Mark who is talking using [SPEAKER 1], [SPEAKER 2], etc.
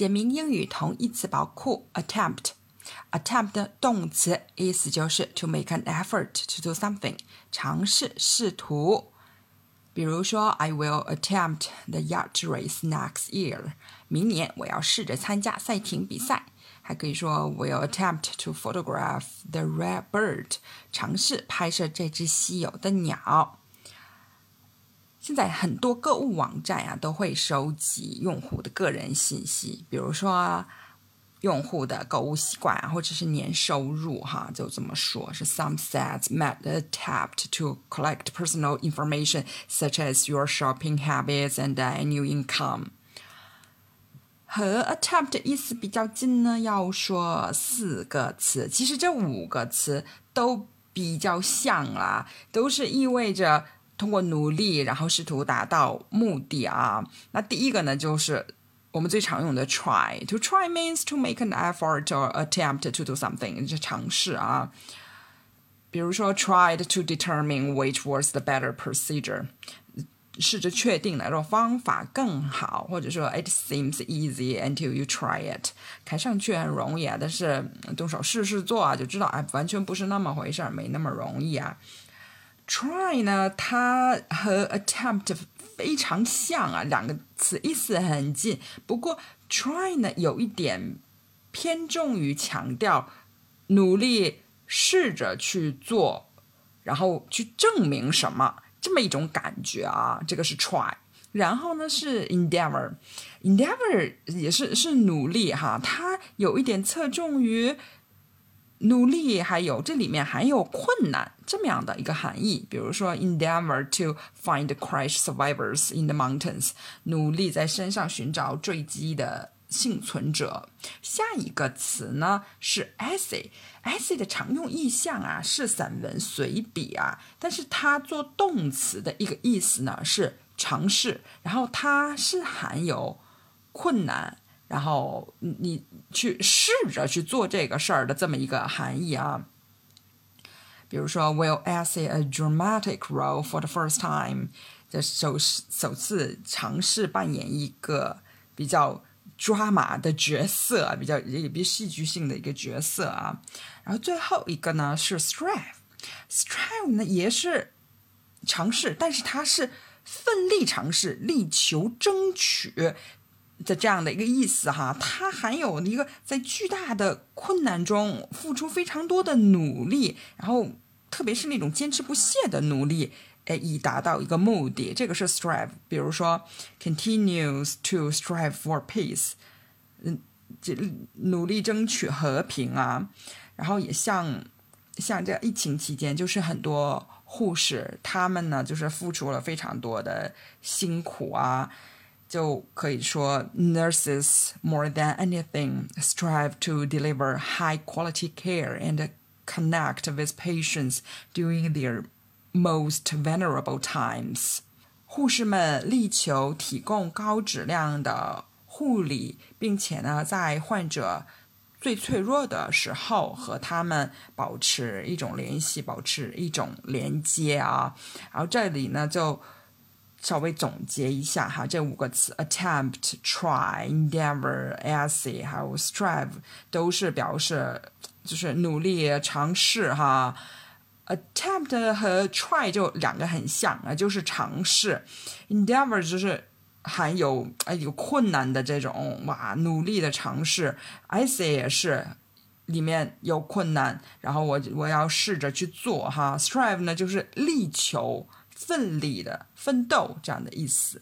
[SPEAKER 1] 简明英语同义词宝库 attempt。attempt 动词意思就是 to make an effort to do something，尝试、试图。比如说，I will attempt the yacht race next year。明年我要试着参加赛艇比赛。还可以说，will attempt to photograph the rare bird。尝试拍摄这只稀有的鸟。现在很多购物网站啊都会收集用户的个人信息，比如说用户的购物习惯啊，或者是年收入哈，就这么说。是 some sites might attempt to collect personal information such as your shopping habits and annual income。和 attempt 意思比较近呢，要说四个词，其实这五个词都比较像啦，都是意味着通过努力，然后试图达到目的啊。那第一个呢，就是我们最常用的 try。To try means to make an effort or attempt to do something，是尝试啊。比如说，tried to determine which was the better procedure，试着确定哪种方法更好，或者说 it seems easy until you try it，看上去很容易啊，但是动手试试做啊，就知道哎，完全不是那么回事儿，没那么容易啊。Try 呢，它和 attempt 非常像啊，两个词意思很近。不过 try 呢，有一点偏重于强调努力试着去做，然后去证明什么这么一种感觉啊。这个是 try。然后呢是 endeavor，endeavor 也是是努力哈，它有一点侧重于。努力，还有这里面还有困难这么样的一个含义。比如说，endeavor to find crash survivors in the mountains，努力在山上寻找坠机的幸存者。下一个词呢是 essay，essay 的常用意象啊是散文随笔啊，但是它做动词的一个意思呢是尝试，然后它是含有困难。然后你去试着去做这个事儿的这么一个含义啊，比如说，will essay a dramatic role for the first time，这首首次尝试扮演一个比较抓马的角色，比较也比戏剧性的一个角色啊。然后最后一个呢是 strive，strive 呢也是尝试，但是它是奋力尝试，力求争取。的这样的一个意思哈，它含有一个在巨大的困难中付出非常多的努力，然后特别是那种坚持不懈的努力，诶，以达到一个目的。这个是 strive，比如说 continues to strive for peace，嗯，这努力争取和平啊。然后也像像这疫情期间，就是很多护士他们呢，就是付出了非常多的辛苦啊。就可以说，nurses more than anything strive to deliver high quality care and connect with patients during their most vulnerable times。护士们力求提供高质量的护理，并且呢，在患者最脆弱的时候和他们保持一种联系，保持一种连接啊。然后这里呢，就。 稍微总结一下哈，这五个词：attempt、try、endeavor、essay，还有 strive，都是表示就是努力尝试哈。attempt 和 try 就两个很像啊，就是尝试；endeavor 就是含有哎有困难的这种哇努力的尝试；essay 也是里面有困难，然后我我要试着去做哈。strive 呢就是力求。奋力的奋斗这样的意思。